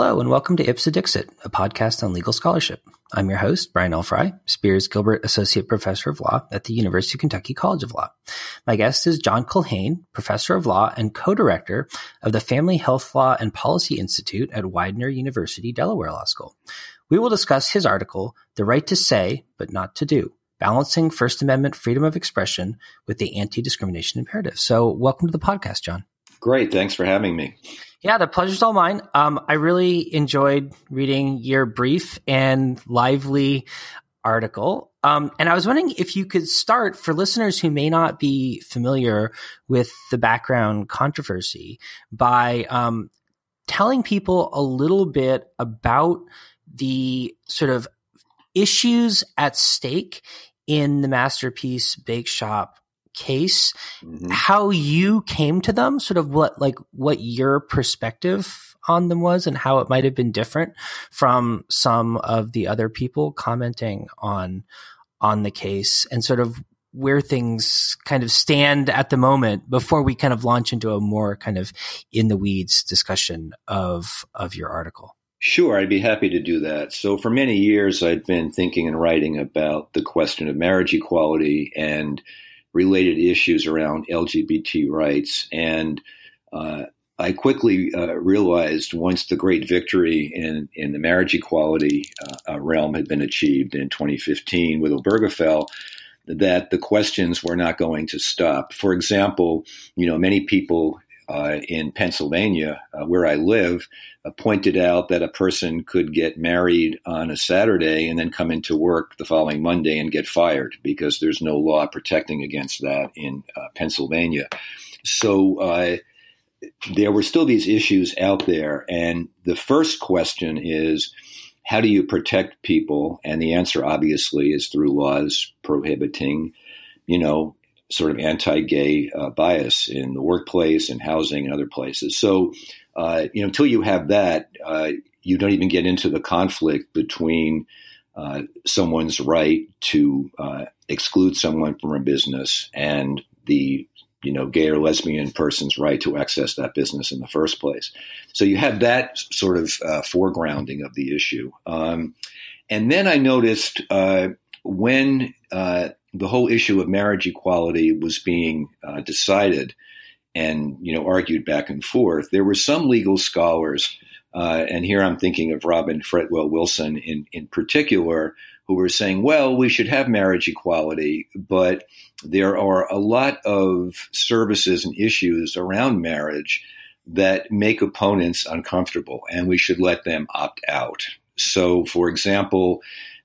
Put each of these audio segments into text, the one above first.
Hello, and welcome to Ipse Dixit, a podcast on legal scholarship. I'm your host, Brian L. Frye, Spears Gillis Associate Professor of Law at the University of Kentucky College of Law. My guest is John Culhane, Professor of Law and co-director of the Family Health Law and Policy Institute at Widener University, Delaware Law School. We will discuss his article, The Right to Say, but Not to Do, Balancing First Amendment Freedom of Expression with the Anti-Discrimination Imperative. So welcome to the podcast, John. Great. Thanks for having me. Yeah, the pleasure's all mine. Um, I really enjoyed reading your brief and lively article. Um, and I was wondering if you could start for listeners who may not be familiar with the background controversy by um, telling people a little bit about the sort of issues at stake in the masterpiece bake shop case, mm-hmm. how you came to them, sort of what like what your perspective on them was and how it might have been different from some of the other people commenting on on the case and sort of where things kind of stand at the moment before we kind of launch into a more kind of in the weeds discussion of of your article. Sure, I'd be happy to do that. So, for many years, I'd been thinking and writing about the question of marriage equality and related issues around LGBT rights. And uh, I quickly uh, realized once the great victory in, in the marriage equality uh, uh realm had been achieved in 2015 with Obergefell that the questions were not going to stop. For example, you know, many people uh, in Pennsylvania, uh, where I live, uh, pointed out that a person could get married on a Saturday and then come into work the following Monday and get fired because there's no law protecting against that in uh, Pennsylvania. So uh, there were still these issues out there. And the first question is, how do you protect people? And the answer, obviously, is through laws prohibiting, you know, sort of anti-gay uh, bias in the workplace and housing and other places. So, uh, you know, until you have that, uh, you don't even get into the conflict between uh, someone's right to uh, exclude someone from a business and the you know gay or lesbian person's right to access that business in the first place. So you have that sort of uh, foregrounding of the issue. Um, and then I noticed when the whole issue of marriage equality was being uh, decided and you know argued back and forth, there were some legal scholars, uh, and here I'm thinking of Robin Fretwell Wilson in in particular, who were saying, well, we should have marriage equality, but there are a lot of services and issues around marriage that make opponents uncomfortable, and we should let them opt out. So, for example,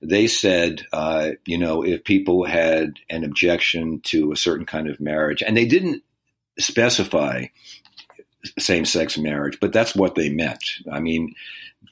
they said, uh, you know, if people had an objection to a certain kind of marriage, and they didn't specify same sex marriage, but that's what they meant. I mean,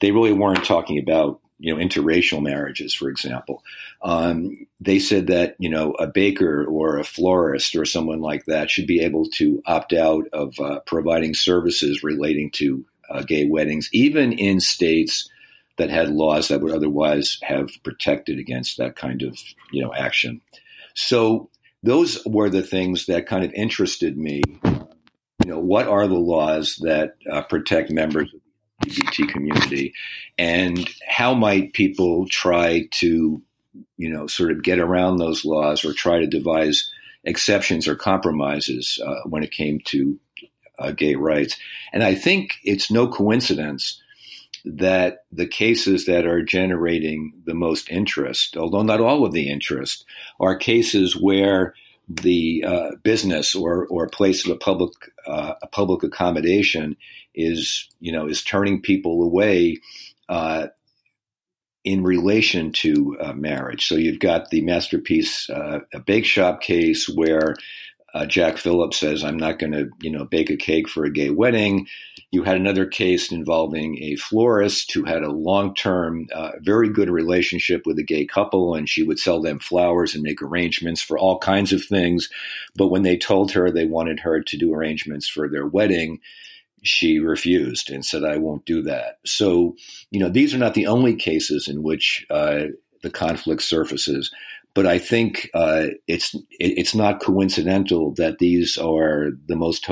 they really weren't talking about you know interracial marriages, for example. Um, they said that you know a baker or a florist or someone like that should be able to opt out of uh, providing services relating to uh, gay weddings, even in states that had laws that would otherwise have protected against that kind of you know action. So those were the things that kind of interested me. You know, what are the laws that uh, protect members of the LGBT community, and how might people try to, you know, sort of get around those laws or try to devise exceptions or compromises uh, when it came to uh, gay rights? And I think it's no coincidence that the cases that are generating the most interest, although not all of the interest, are cases where the uh, business or or place of a public uh, a public accommodation is you know is turning people away uh, in relation to uh, marriage. So you've got the masterpiece uh, a bake shop case where uh, Jack Phillips says, "I'm not going to, you know, bake a cake for a gay wedding." You had another case involving a florist who had a long-term, uh, very good relationship with a gay couple, and she would sell them flowers and make arrangements for all kinds of things. But when they told her they wanted her to do arrangements for their wedding, she refused and said, "I won't do that." So, you know, these are not the only cases in which uh, the conflict surfaces but I think uh, it's it's not coincidental that these are the most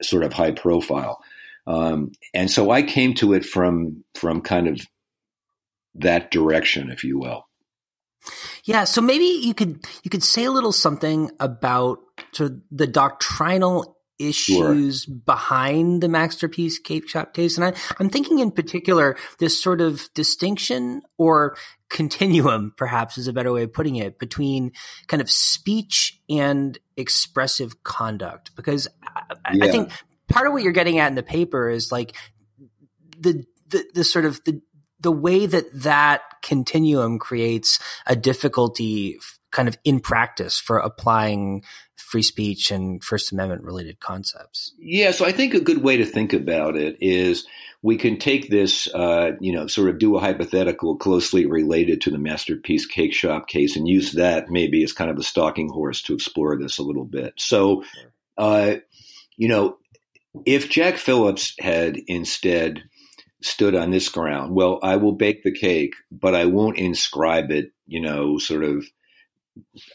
sort of high profile. Um, and so I came to it from from kind of that direction, if you will. Yeah, so maybe you could you could say a little something about sort of the doctrinal issues sure. behind the Masterpiece Cake Shop case. And I, I'm thinking in particular this sort of distinction or continuum, perhaps is a better way of putting it, between kind of speech and expressive conduct. Because I, yeah. I think part of what you're getting at in the paper is like the, the, the sort of the the way that that continuum creates a difficulty kind of in practice for applying free speech and First Amendment related concepts. Yeah, so I think a good way to think about it is we can take this, uh, you know, sort of do a hypothetical closely related to the Masterpiece Cake Shop case and use that maybe as kind of a stalking horse to explore this a little bit. So, uh, you know, if Jack Phillips had instead stood on this ground. Well, I will bake the cake, but I won't inscribe it, you know, sort of,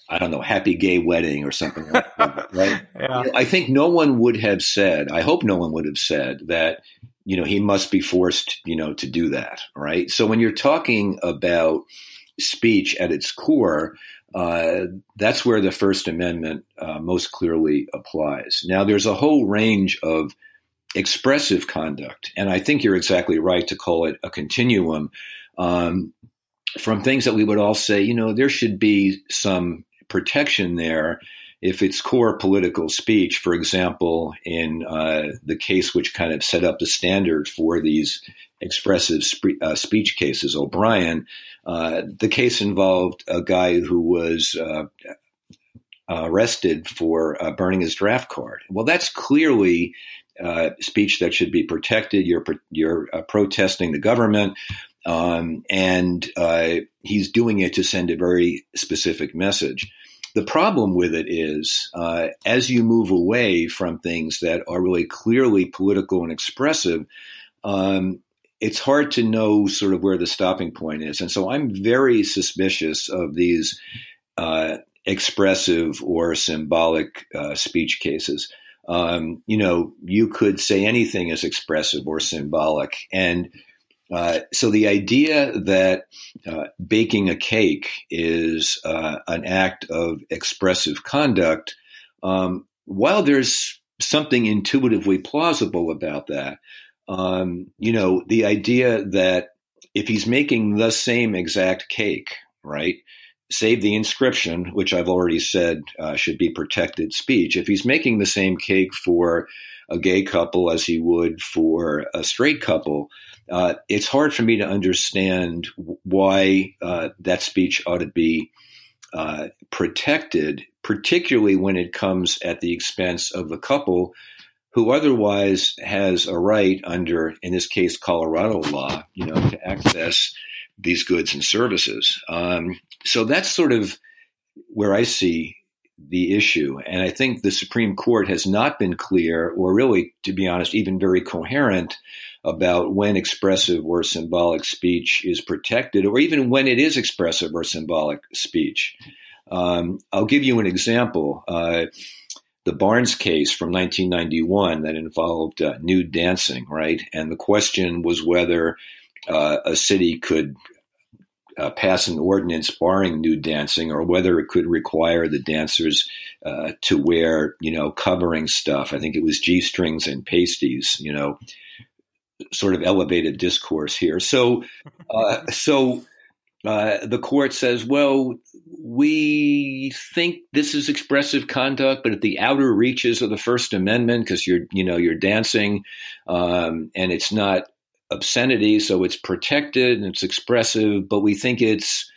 I don't know, happy gay wedding or something like that, right? Yeah. I think no one would have said, I hope no one would have said that, you know, he must be forced, you know, to do that, right? So when you're talking about speech at its core, uh, that's where the First Amendment uh, most clearly applies. Now, there's a whole range of expressive conduct. And I think you're exactly right to call it a continuum um, from things that we would all say, you know, there should be some protection there if it's core political speech. For example, in uh, the case which kind of set up the standard for these expressive uh, speech cases, O'Brien, uh, the case involved a guy who was uh, arrested for uh, burning his draft card. Well, that's clearly uh, speech that should be protected. You're you're protesting the government, um, and uh, he's doing it to send a very specific message. The problem with it is, uh, as you move away from things that are really clearly political and expressive, um, it's hard to know sort of where the stopping point is. And so I'm very suspicious of these uh, expressive or symbolic uh, speech cases um, you know, you could say anything is expressive or symbolic. And uh, so the idea that uh, baking a cake is uh, an act of expressive conduct, um, while there's something intuitively plausible about that, um, you know, the idea that if he's making the same exact cake, right, save the inscription, which I've already said uh, should be protected speech. If he's making the same cake for a gay couple as he would for a straight couple, uh, it's hard for me to understand why uh, that speech ought to be uh, protected, particularly when it comes at the expense of the couple who otherwise has a right under, in this case, Colorado law, you know, to access these goods and services. Um, so that's sort of where I see the issue. And I think the Supreme Court has not been clear, or really, to be honest, even very coherent about when expressive or symbolic speech is protected, or even when it is expressive or symbolic speech. Um, I'll give you an example. Uh, the Barnes case from 1991 that involved uh, nude dancing, right? And the question was whether uh, a city could uh, pass an ordinance barring nude dancing, or whether it could require the dancers uh, to wear, you know, covering stuff. I think it was g strings and pasties. You know, sort of elevated discourse here. So, uh, so uh, the court says, well, we think this is expressive conduct, but at the outer reaches of the First Amendment, because you're, you know, you're dancing, um, and it's not obscenity, so it's protected and it's expressive, but we think it's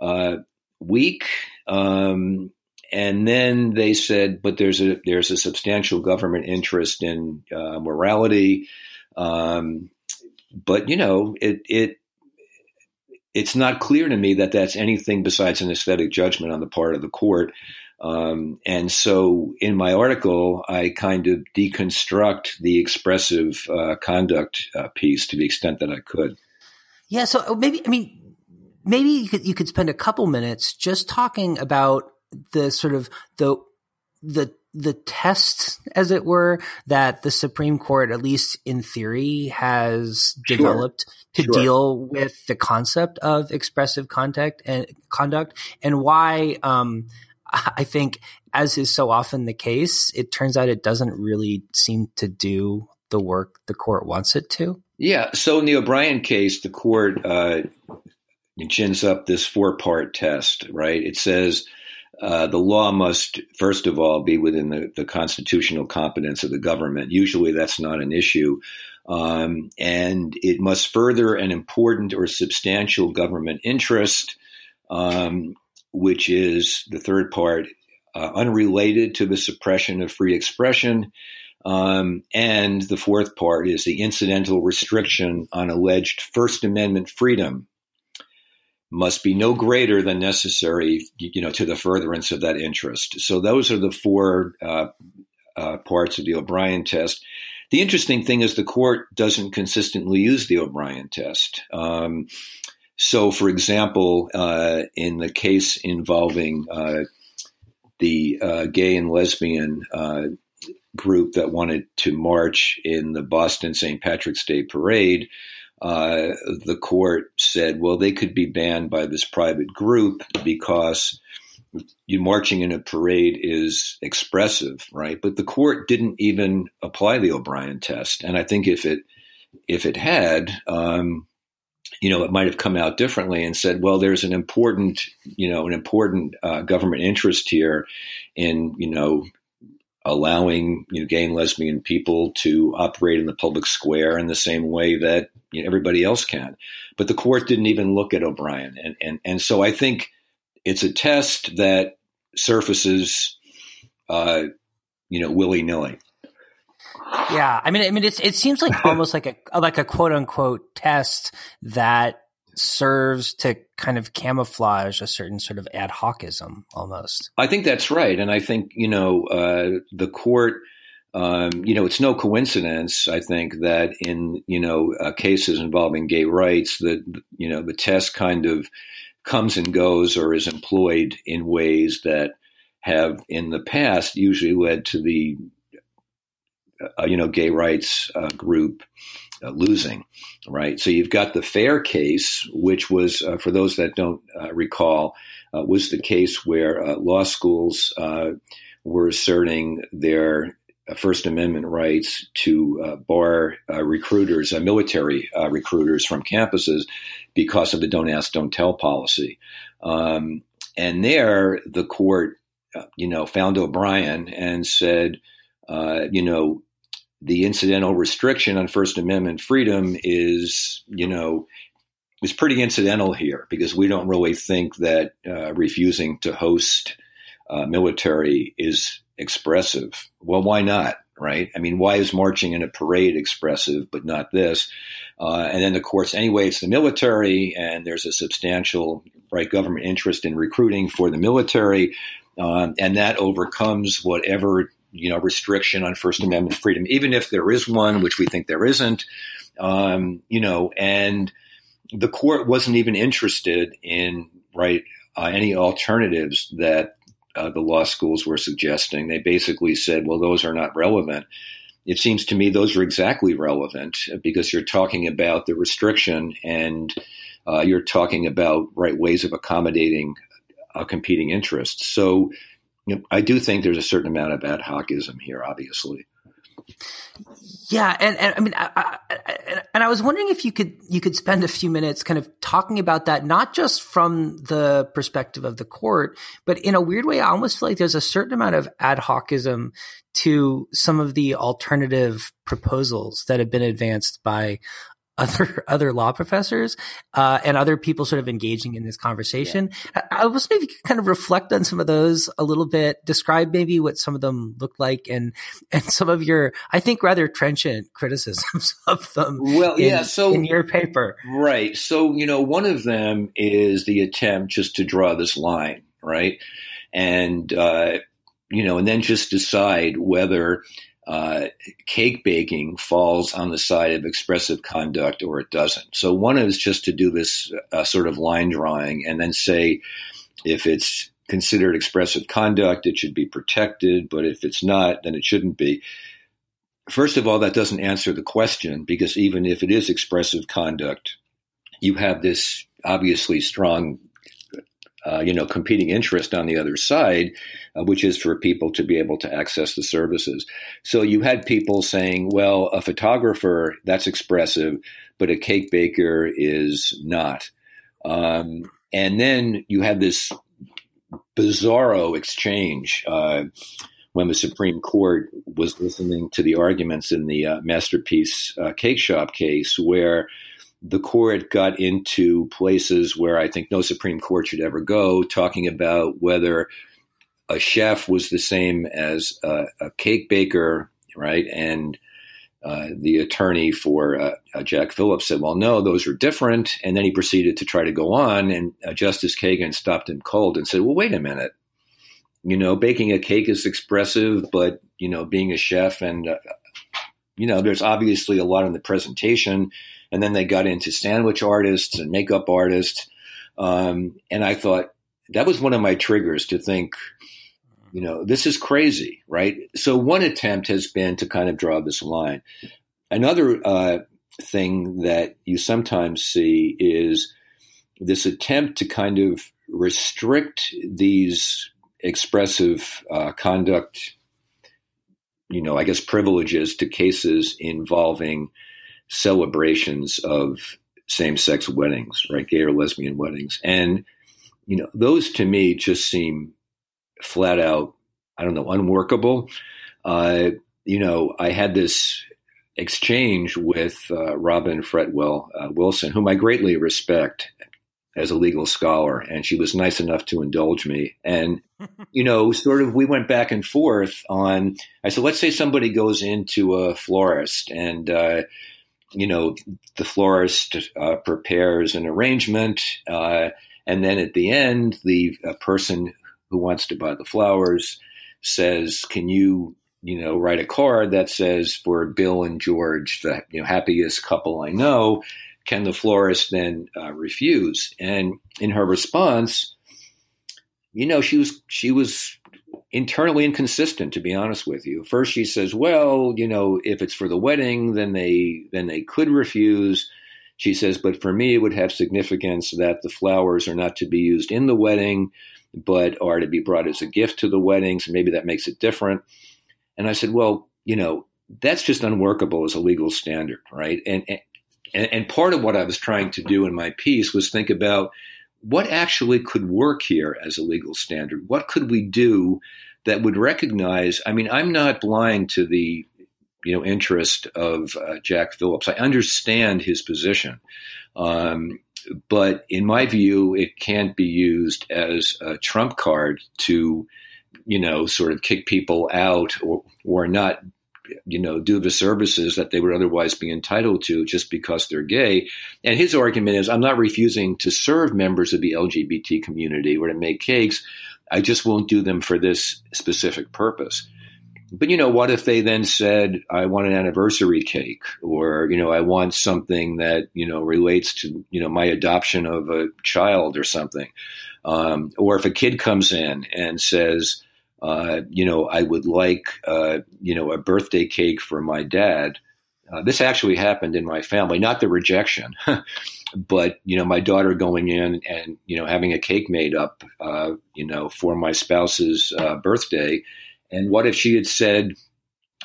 uh, weak. Um, and then they said, but there's a there's a substantial government interest in uh, morality. Um, but you know, it it it's not clear to me that that's anything besides an aesthetic judgment on the part of the court. Um, and so in my article, I kind of deconstruct the expressive uh, conduct uh, piece to the extent that I could. Yeah. So maybe, I mean, maybe you could, you could spend a couple minutes just talking about the sort of the, the the test, as it were, that the Supreme Court, at least in theory, has sure. developed to sure. deal with the concept of expressive contact and conduct, and why um, I think, as is so often the case, it turns out it doesn't really seem to do the work the court wants it to. Yeah. So in the O'Brien case, the court uh, up this four part test, right? It says uh, the law must, first of all, be within the, the, constitutional competence of the government. Usually that's not an issue. Um, and it must further an important or substantial government interest, um, which is the third part, uh, unrelated to the suppression of free expression. Um, and the fourth part is the incidental restriction on alleged First Amendment freedom must be no greater than necessary, you know, to the furtherance of that interest. So those are the four uh, uh, parts of the O'Brien test. The interesting thing is the court doesn't consistently use the O'Brien test. Um, so, for example, uh, in the case involving uh, the uh, gay and lesbian uh, group that wanted to march in the Boston St. Patrick's Day parade, uh, the court said, well, they could be banned by this private group because you marching in a parade is expressive, right? But the court didn't even apply the O'Brien test, and I think if it if it had, um, you know, it might have come out differently and said, well, there's an important, you know, an important uh, government interest here in, you know, allowing you know, gay and lesbian people to operate in the public square in the same way that you know, everybody else can. But the court didn't even look at O'Brien, and and and so I think it's a test that surfaces, uh, you know, willy nilly. Yeah, I mean, I mean, it's it seems like almost like a like a quote unquote test that serves to kind of camouflage a certain sort of ad hocism almost. I think that's right. And I think, you know, uh, the court, um, you know, it's no coincidence, I think, that in, you know, uh, cases involving gay rights, that, you know, the test kind of comes and goes or is employed in ways that have in the past usually led to the, uh, you know, gay rights uh, group uh, losing, right? So you've got the FAIR case, which was, uh, for those that don't uh, recall, uh, was the case where uh, law schools uh, were asserting their First Amendment rights to bar recruiters, military recruiters from campuses because of the don't ask, don't tell policy. Um, and there, the court, you know, found O'Brien and said, you know, the incidental restriction on First Amendment freedom is, you know, is pretty incidental here because we don't really think that uh, refusing to host uh, military is expressive. Well, why not? Right? I mean, why is marching in a parade expressive, but not this? Uh, and then, of course, anyway, it's the military, and there's a substantial right government interest in recruiting for the military, uh, and that overcomes whatever you know restriction on First Amendment freedom, even if there is one, which we think there isn't. Um, you know, and the court wasn't even interested in right uh, any alternatives that uh, the law schools were suggesting. They basically said, well, those are not relevant. It seems to me those are exactly relevant because you're talking about the restriction and uh, you're talking about right ways of accommodating uh, competing interests. So I do think there's a certain amount of ad hocism here, obviously. Yeah, and, and I mean, I, I, and I was wondering if you could you could spend a few minutes kind of talking about that, not just from the perspective of the court, but in a weird way, I almost feel like there's a certain amount of ad hocism to some of the alternative proposals that have been advanced by other other law professors uh, and other people sort of engaging in this conversation. Yeah. I, I was maybe kind of reflect on some of those a little bit. Describe maybe what some of them looked like and and some of your I think rather trenchant criticisms of them. Well, in, yeah. So in your paper, right? So you know, one of them is the attempt just to draw this line, right? And uh, you know, and then just decide whether uh, cake baking falls on the side of expressive conduct or it doesn't. So one is just to do this uh, sort of line drawing and then say if it's considered expressive conduct, it should be protected, but if it's not, then it shouldn't be. First of all, that doesn't answer the question because even if it is expressive conduct, you have this obviously strong, uh, you know, competing interest on the other side, uh, which is for people to be able to access the services. So you had people saying, well, a photographer, that's expressive, but a cake baker is not. Um, and then you had this bizarro exchange uh, when the Supreme Court was listening to the arguments in the uh, Masterpiece uh, Cake Shop case, where the court got into places where I think no Supreme Court should ever go, talking about whether a chef was the same as a, a cake baker, right? And uh, the attorney for uh, uh, Jack Phillips said, "Well, no, those are different." And then he proceeded to try to go on, and uh, Justice Kagan stopped him cold and said, "Well, wait a minute. You know, baking a cake is expressive, but you know, being a chef and uh, you know, there's obviously a lot in the presentation." And then they got into sandwich artists and makeup artists, um, and I thought that was one of my triggers to think you know, this is crazy, right? So one attempt has been to kind of draw this line. Another uh, thing that you sometimes see is this attempt to kind of restrict these expressive uh, conduct, you know, I guess privileges to cases involving celebrations of same sex weddings, right? Gay or lesbian weddings. And, you know, those to me just seem flat out, I don't know, unworkable. Uh, you know, I had this exchange with uh, Robin Fretwell uh, Wilson, whom I greatly respect as a legal scholar, and she was nice enough to indulge me. And, you know, sort of we went back and forth on, I said, let's say somebody goes into a florist and, uh, you know, the florist uh, prepares an arrangement, uh, and then at the end, the person who wants to buy the flowers says, "Can you, you know, write a card that says for Bill and George, the you know happiest couple I know?" Can the florist then uh, refuse? And in her response, you know, she was she was internally inconsistent to be honest with you first she says well you know if it's for the wedding then they then they could refuse she says but for me it would have significance that the flowers are not to be used in the wedding but are to be brought as a gift to the weddings. Maybe that makes it different. And I said, well, you know, that's just unworkable as a legal standard, right? And, and and part of what I was trying to do in my piece was think about what actually could work here as a legal standard. What could we do that would recognize? I mean, I'm not blind to the you know interest of uh, Jack Phillips. I understand his position. Um, but in my view, it can't be used as a trump card to, you know, sort of kick people out or, or not, you know, do the services that they would otherwise be entitled to just because they're gay. And his argument is, I'm not refusing to serve members of the LGBT community or to make cakes. I just won't do them for this specific purpose but you know, what if they then said, I want an anniversary cake or, you know, I want something that, you know, relates to, you know, my adoption of a child or something. Um, or if a kid comes in and says, uh, you know, I would like, uh, you know, a birthday cake for my dad. Uh, this actually happened in my family, not the rejection, but you know, my daughter going in and you know having a cake made up, uh, you know, for my spouse's uh, birthday, and what if she had said,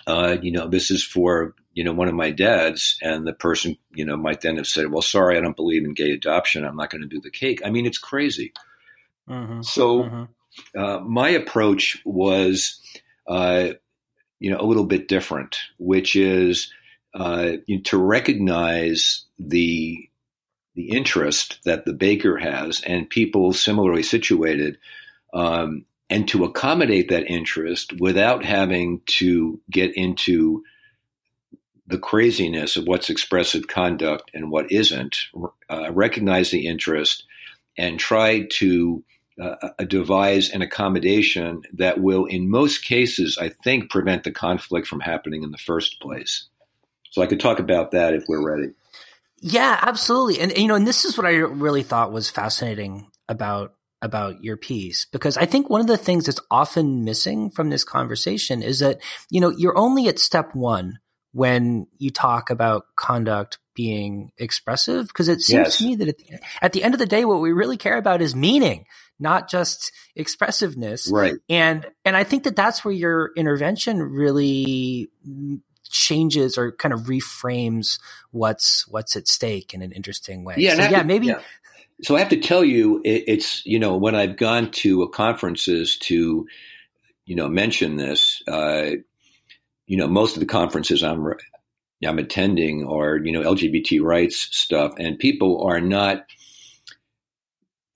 uh, you know, this is for, you know, one of my dads, and the person, you know, might then have said, well, sorry, I don't believe in gay adoption. I'm not going to do the cake. I mean, it's crazy. Mm-hmm. So mm-hmm. Uh, my approach was, uh, you know, a little bit different, which is uh, to recognize the the interest that the baker has and people similarly situated um, and to accommodate that interest without having to get into the craziness of what's expressive conduct and what isn't, uh, recognize the interest and try to uh, devise an accommodation that will, in most cases, I think, prevent the conflict from happening in the first place. So I could talk about that if we're ready. Yeah, absolutely. And, you know, and this is what I really thought was fascinating about about your piece because I think one of the things that's often missing from this conversation is that, you know, you're only at step one when you talk about conduct being expressive because it seems yes. to me that at the, at the, end of the day what we really care about is meaning not just expressiveness right and and i think that that's where your intervention really changes or kind of reframes what's what's at stake in an interesting way yeah so, yeah maybe yeah. so i have to tell you it, it's you know when i've gone to conferences to you know mention this uh, you know, most of the conferences I'm I'm attending or you know LGBT rights stuff, and people are not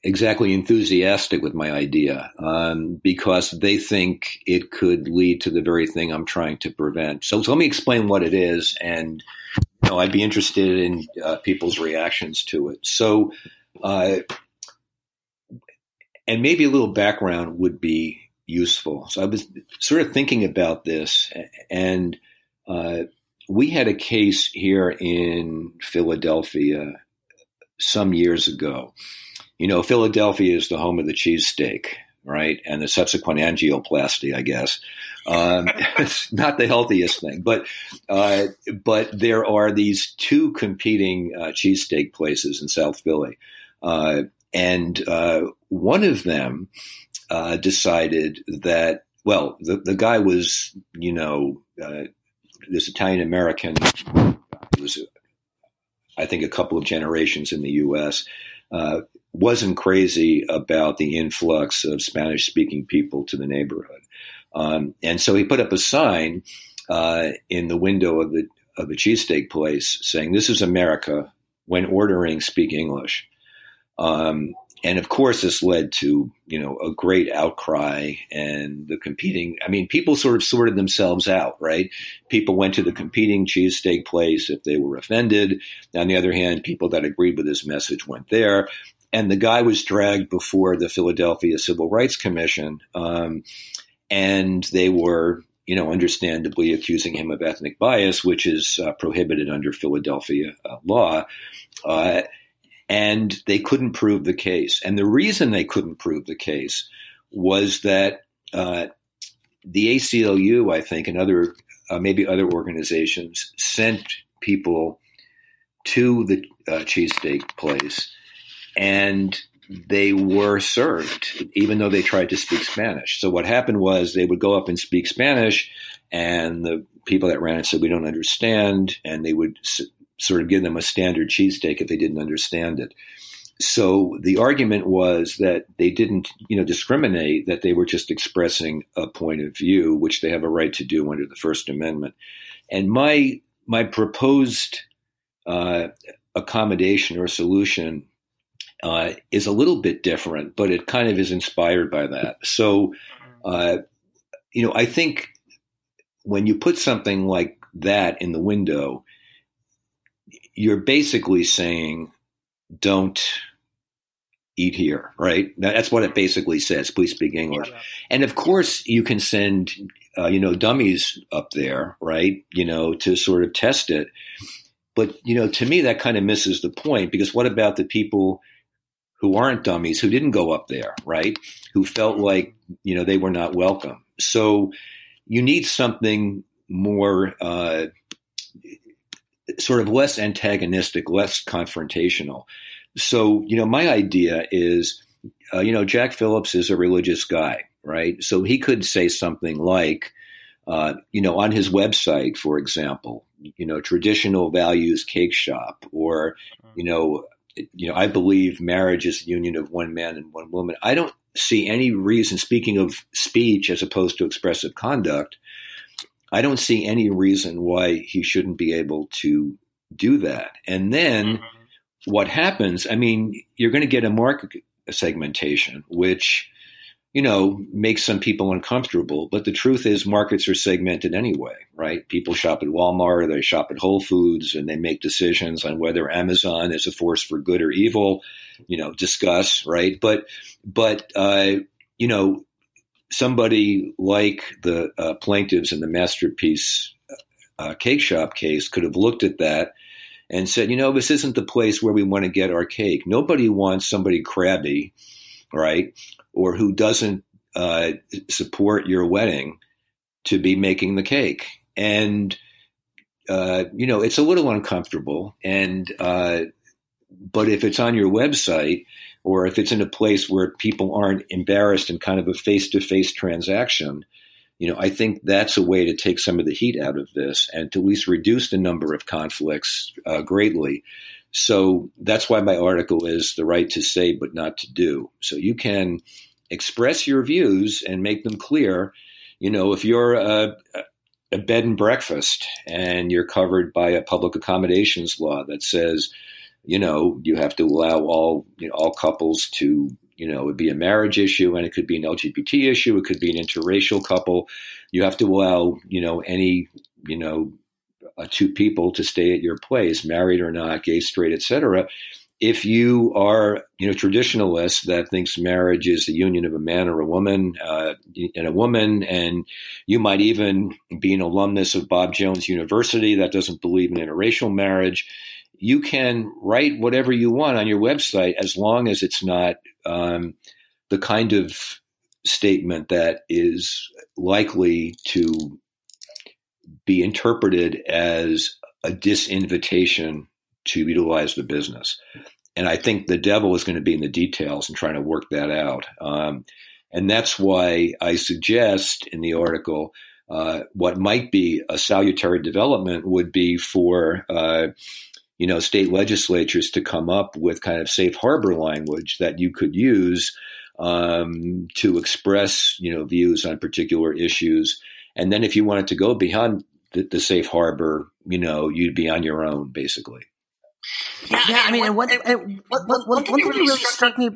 exactly enthusiastic with my idea um, because they think it could lead to the very thing I'm trying to prevent. So, so let me explain what it is, and you know, I'd be interested in uh, people's reactions to it. So, uh, and maybe a little background would be useful. So I was sort of thinking about this, and uh, we had a case here in Philadelphia some years ago. You know, Philadelphia is the home of the cheesesteak, right? And the subsequent angioplasty, I guess. Um, it's not the healthiest thing, but uh, but there are these two competing uh, cheesesteak places in South Philly, uh, and uh, one of them uh, decided that, well, the, the guy was, you know, uh, this Italian American, was, I think, a couple of generations in the U.S., uh, wasn't crazy about the influx of Spanish speaking people to the neighborhood. Um, and so he put up a sign uh, in the window of the of the cheesesteak place saying, "This is America. When ordering, speak English." Um, and of course, this led to you know a great outcry and the competing. I mean, people sort of sorted themselves out, right? People went to the competing cheesesteak place if they were offended. On the other hand, people that agreed with his message went there, and the guy was dragged before the Philadelphia Civil Rights Commission, um, and they were. You know, understandably accusing him of ethnic bias, which is uh, prohibited under Philadelphia uh, law. Uh, and they couldn't prove the case. And the reason they couldn't prove the case was that uh, the ACLU, I think, and other uh, maybe other organizations sent people to the uh, cheesesteak place, and they were served, even though they tried to speak Spanish. So what happened was they would go up and speak Spanish, and the people that ran it said, "We don't understand," and they would sort of give them a standard cheesesteak if they didn't understand it. So the argument was that they didn't, you know, discriminate, that they were just expressing a point of view, which they have a right to do under the First Amendment. And my my proposed uh, accommodation or solution uh, is a little bit different, but it kind of is inspired by that. So, uh, you know, I think when you put something like that in the window, you're basically saying, don't eat here, right? That's what it basically says. Please speak English. Yeah. And of course, you can send, uh, you know, dummies up there, right? You know, to sort of test it. But, you know, to me, that kind of misses the point because what about the people who aren't dummies, who didn't go up there, right? Who felt like, you know, they were not welcome. So you need something more, uh, sort of less antagonistic, less confrontational. So, you know, my idea is, uh, you know, Jack Phillips is a religious guy, right? So he could say something like, uh, you know, on his website, for example, you know, traditional values cake shop, or, you know, you know, I believe marriage is the union of one man and one woman. I don't see any reason, speaking of speech as opposed to expressive conduct, I don't see any reason why he shouldn't be able to do that. And then mm-hmm. what happens? I mean, you're going to get a market segmentation, which you know makes some people uncomfortable. But the truth is, markets are segmented anyway, right? People shop at Walmart, they shop at Whole Foods, and they make decisions on whether Amazon is a force for good or evil. You know, discuss right, but but uh, you know somebody like the uh, plaintiffs in the masterpiece uh, cake shop case could have looked at that and said, you know, this isn't the place where we want to get our cake. Nobody wants somebody crabby right, or who doesn't uh, support your wedding to be making the cake. And, uh, you know, it's a little uncomfortable. And, uh, but if it's on your website or if it's in a place where people aren't embarrassed in kind of a face to face transaction, you know, I think that's a way to take some of the heat out of this and to at least reduce the number of conflicts uh, greatly. So that's why my article is the right to say but not to do. So you can express your views and make them clear. You know, if you're a, a bed and breakfast and you're covered by a public accommodations law that says, you know, you have to allow all you know, all couples to, you know, it would be a marriage issue and it could be an LGBT issue, it could be an interracial couple. You have to allow, you know, any, you know, uh, two people to stay at your place, married or not, gay, straight, etc if you are, you know, traditionalist that thinks marriage is the union of a man or a woman uh, and a woman, and you might even be an alumnus of Bob Jones University that doesn't believe in interracial marriage, you can write whatever you want on your website as long as it's not um, the kind of statement that is likely to be interpreted as a disinvitation to utilize the business. And I think the devil is going to be in the details and trying to work that out. Um, and that's why I suggest in the article uh, what might be a salutary development would be for uh, you know state legislatures to come up with kind of safe harbor language that you could use um, to express you know views on particular issues. And then if you wanted to go beyond the, the safe harbor, you know, you'd be on your own basically. Yeah, yeah I mean, and one, and one, one, one thing that really struck me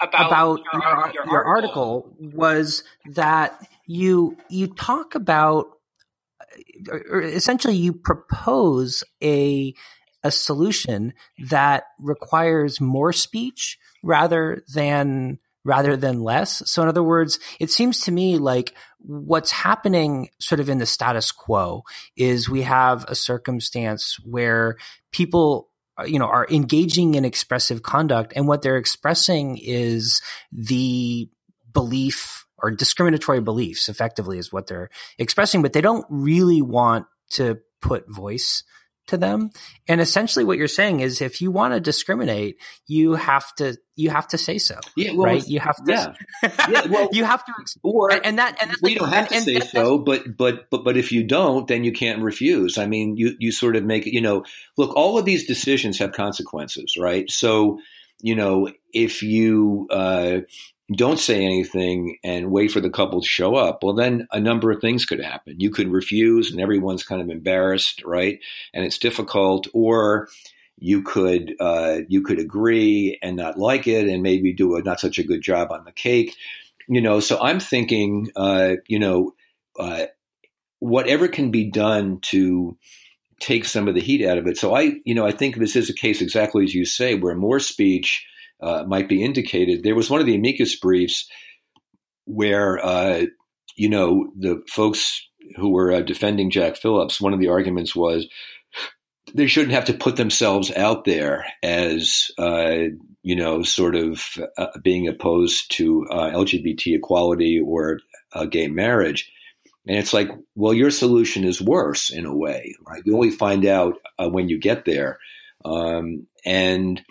about, about your, your, your, your article was that you you talk about or essentially you propose a a solution that requires more speech rather than rather than less. So in other words, it seems to me like what's happening sort of in the status quo is we have a circumstance where people you know are engaging in expressive conduct and what they're expressing is the belief or discriminatory beliefs effectively is what they're expressing but they don't really want to put voice to them. And essentially what you're saying is if you want to discriminate you have to you have to say so yeah well, right? You have to yeah, yeah well you have to or and that and we don't have and, to say so but but but but if you don't then you can't refuse. I mean you you sort of make it you know look all of these decisions have consequences right? So you know if you uh don't say anything and wait for the couple to show up, well, then a number of things could happen. You could refuse and everyone's kind of embarrassed, right? And it's difficult, or you could uh, you could agree and not like it and maybe do a not such a good job on the cake, you know. So I'm thinking, uh, you know, uh, whatever can be done to take some of the heat out of it. So I, you know, I think this is a case exactly as you say, where more speech uh, might be indicated. There was one of the amicus briefs where, uh, you know, the folks who were uh, defending Jack Phillips, one of the arguments was they shouldn't have to put themselves out there as, uh, you know, sort of uh, being opposed to uh, LGBT equality or gay marriage. And it's like, well, your solution is worse in a way, right? You only find out when you get there. Um, and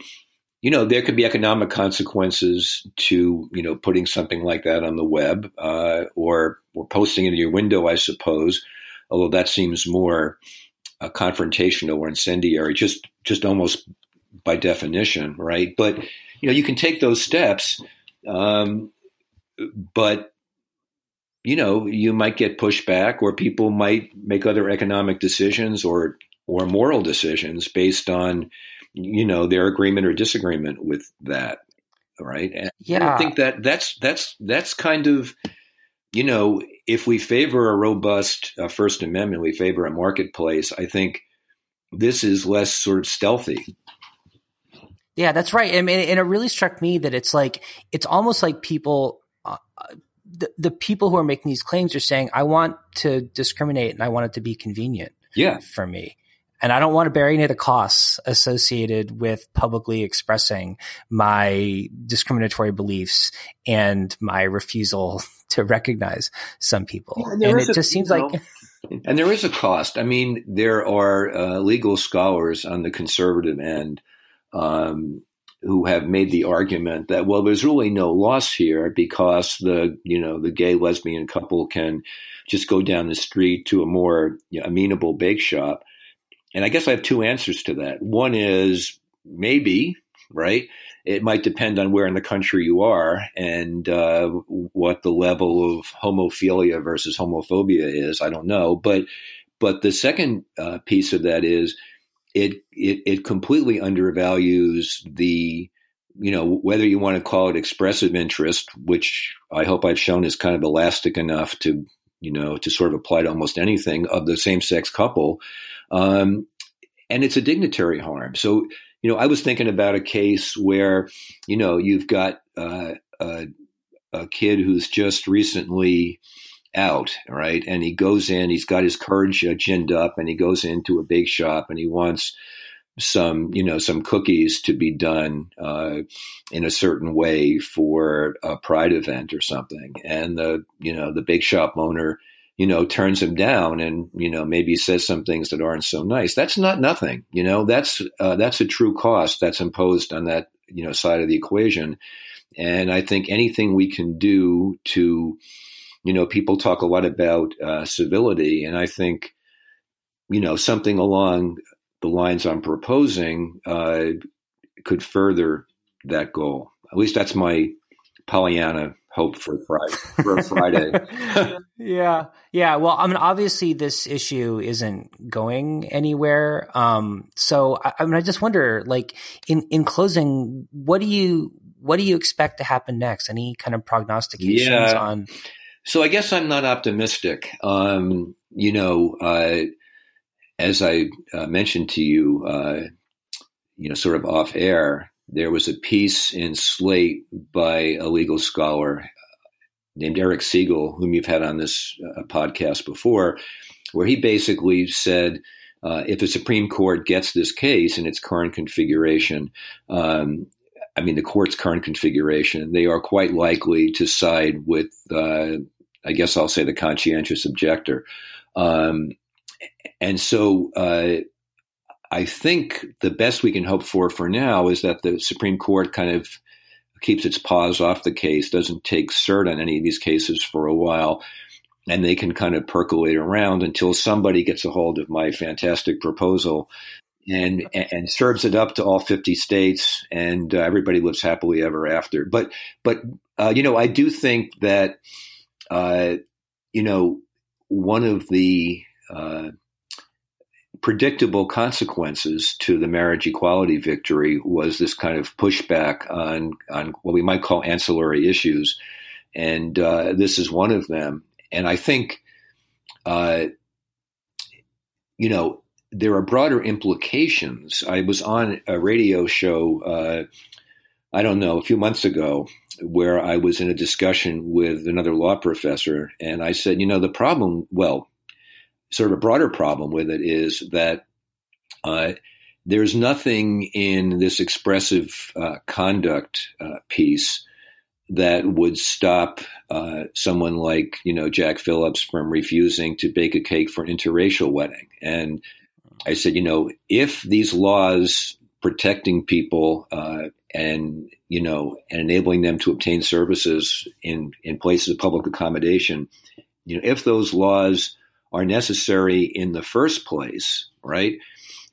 you know, there could be economic consequences to, you know, putting something like that on the web uh, or or posting it in your window, I suppose. Although that seems more uh, confrontational or incendiary, just just almost by definition, right? But you know, you can take those steps, um, but you know, you might get pushback, or people might make other economic decisions or or moral decisions based on you know their agreement or disagreement with that right? And yeah i think that that's that's that's kind of you know if we favor a robust uh, first amendment we favor a marketplace i think this is less sort of stealthy. Yeah that's right. And, and it really struck me that it's like it's almost like people uh, the, the people who are making these claims are saying i want to discriminate and i want it to be convenient yeah. for me and I don't want to bear any of the costs associated with publicly expressing my discriminatory beliefs and my refusal to recognize some people. And, and it a, just seems like. Know, and there is a cost. I mean, there are uh, legal scholars on the conservative end um, who have made the argument that well, there's really no loss here because the you know the gay lesbian couple can just go down the street to a more you know, amenable bake shop. And I guess I have two answers to that. One is maybe right. It might depend on where in the country you are and uh, what the level of homophilia versus homophobia is. I don't know, but but the second uh, piece of that is it, it it completely undervalues the you know whether you want to call it expressive interest, which I hope I've shown is kind of elastic enough to you know to sort of apply to almost anything of the same sex couple, um, and it's a dignitary harm. So you know, I was thinking about a case where, you know, you've got uh, a, a kid who's just recently out, right? And he goes in, he's got his courage uh, ginned up, and he goes into a bake shop and he wants some, you know, some cookies to be done uh, in a certain way for a pride event or something. And the, you know, the bake shop owner you know, turns him down and, you know, maybe says some things that aren't so nice. That's not nothing, you know, that's, uh, that's a true cost that's imposed on that, you know, side of the equation. And I think anything we can do to, you know, people talk a lot about uh, civility. And I think, you know, something along the lines I'm proposing uh, could further that goal. At least that's my Pollyanna hope for Friday. For Friday. yeah, yeah. Well, I mean, obviously, this issue isn't going anywhere. Um, so, I, I, mean, I just wonder, like, in in closing, what do you what do you expect to happen next? Any kind of prognostications yeah. on? So, I guess I'm not optimistic. Um, you know, uh, as I uh, mentioned to you, uh, you know, sort of off air there was a piece in Slate by a legal scholar named Eric Segall, whom you've had on this uh, podcast before, where he basically said uh, if the Supreme Court gets this case in its current configuration, um, I mean, the court's current configuration, they are quite likely to side with, uh, I guess I'll say, the conscientious objector. Um, and so uh, I think the best we can hope for for now is that the Supreme Court kind of keeps its paws off the case, doesn't take cert on any of these cases for a while, and they can kind of percolate around until somebody gets a hold of my fantastic proposal and and serves it up to all 50 states and uh, everybody lives happily ever after. But but uh, you know I do think that uh, you know one of the uh, predictable consequences to the marriage equality victory was this kind of pushback on on what we might call ancillary issues, and uh, this is one of them. And I think, uh, you know, there are broader implications. I was on a radio show. Uh, I don't know, a few months ago, where I was in a discussion with another law professor, and I said, you know, the problem, well, sort of a broader problem with it is that uh, there's nothing in this expressive uh, conduct uh, piece that would stop uh, someone like you know Jack Phillips from refusing to bake a cake for an interracial wedding. And I said, you know, if these laws protecting people uh, and you know and enabling them to obtain services in in places of public accommodation, you know, if those laws are necessary in the first place, right?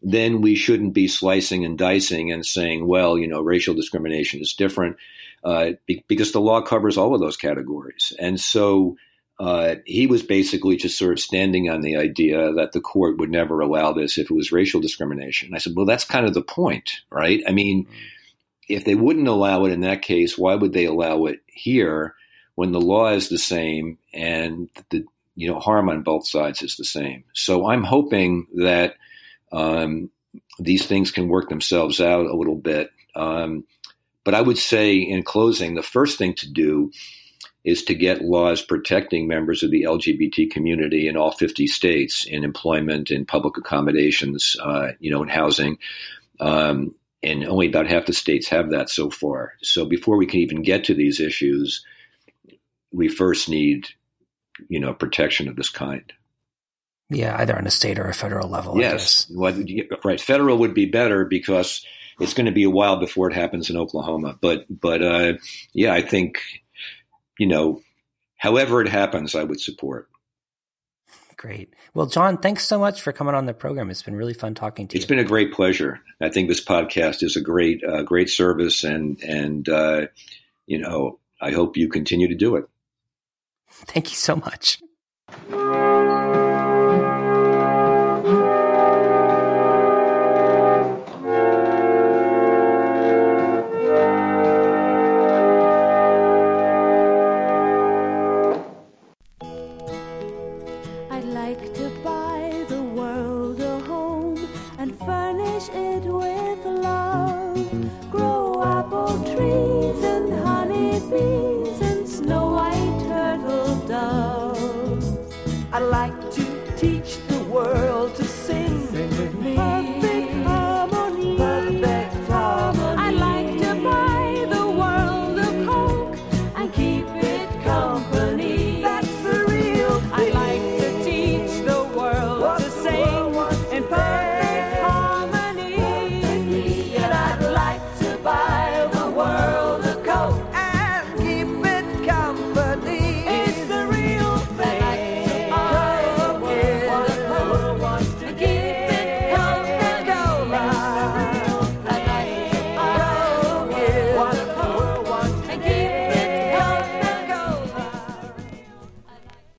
Then we shouldn't be slicing and dicing and saying, well, you know, racial discrimination is different, uh, be- because the law covers all of those categories. And so uh, he was basically just sort of standing on the idea that the court would never allow this if it was racial discrimination. I said, well, that's kind of the point, right? I mean, if they wouldn't allow it in that case, why would they allow it here when the law is the same and the you know, harm on both sides is the same. So I'm hoping that um, these things can work themselves out a little bit. Um, but I would say, in closing, the first thing to do is to get laws protecting members of the LGBT community in all 50 states in employment, in public accommodations, uh, you know, in housing. Um, and only about half the states have that so far. So before we can even get to these issues, we first need, you know, protection of this kind. Yeah, either on a state or a federal level. Yes, well, right. Federal would be better because it's going to be a while before it happens in Oklahoma. But but uh, yeah, I think you know, however it happens, I would support. Great. Well, John, thanks so much for coming on the program. It's been really fun talking to you. It's been a great pleasure. I think this podcast is a great, uh, great service, and and uh, you know, I hope you continue to do it. Thank you so much.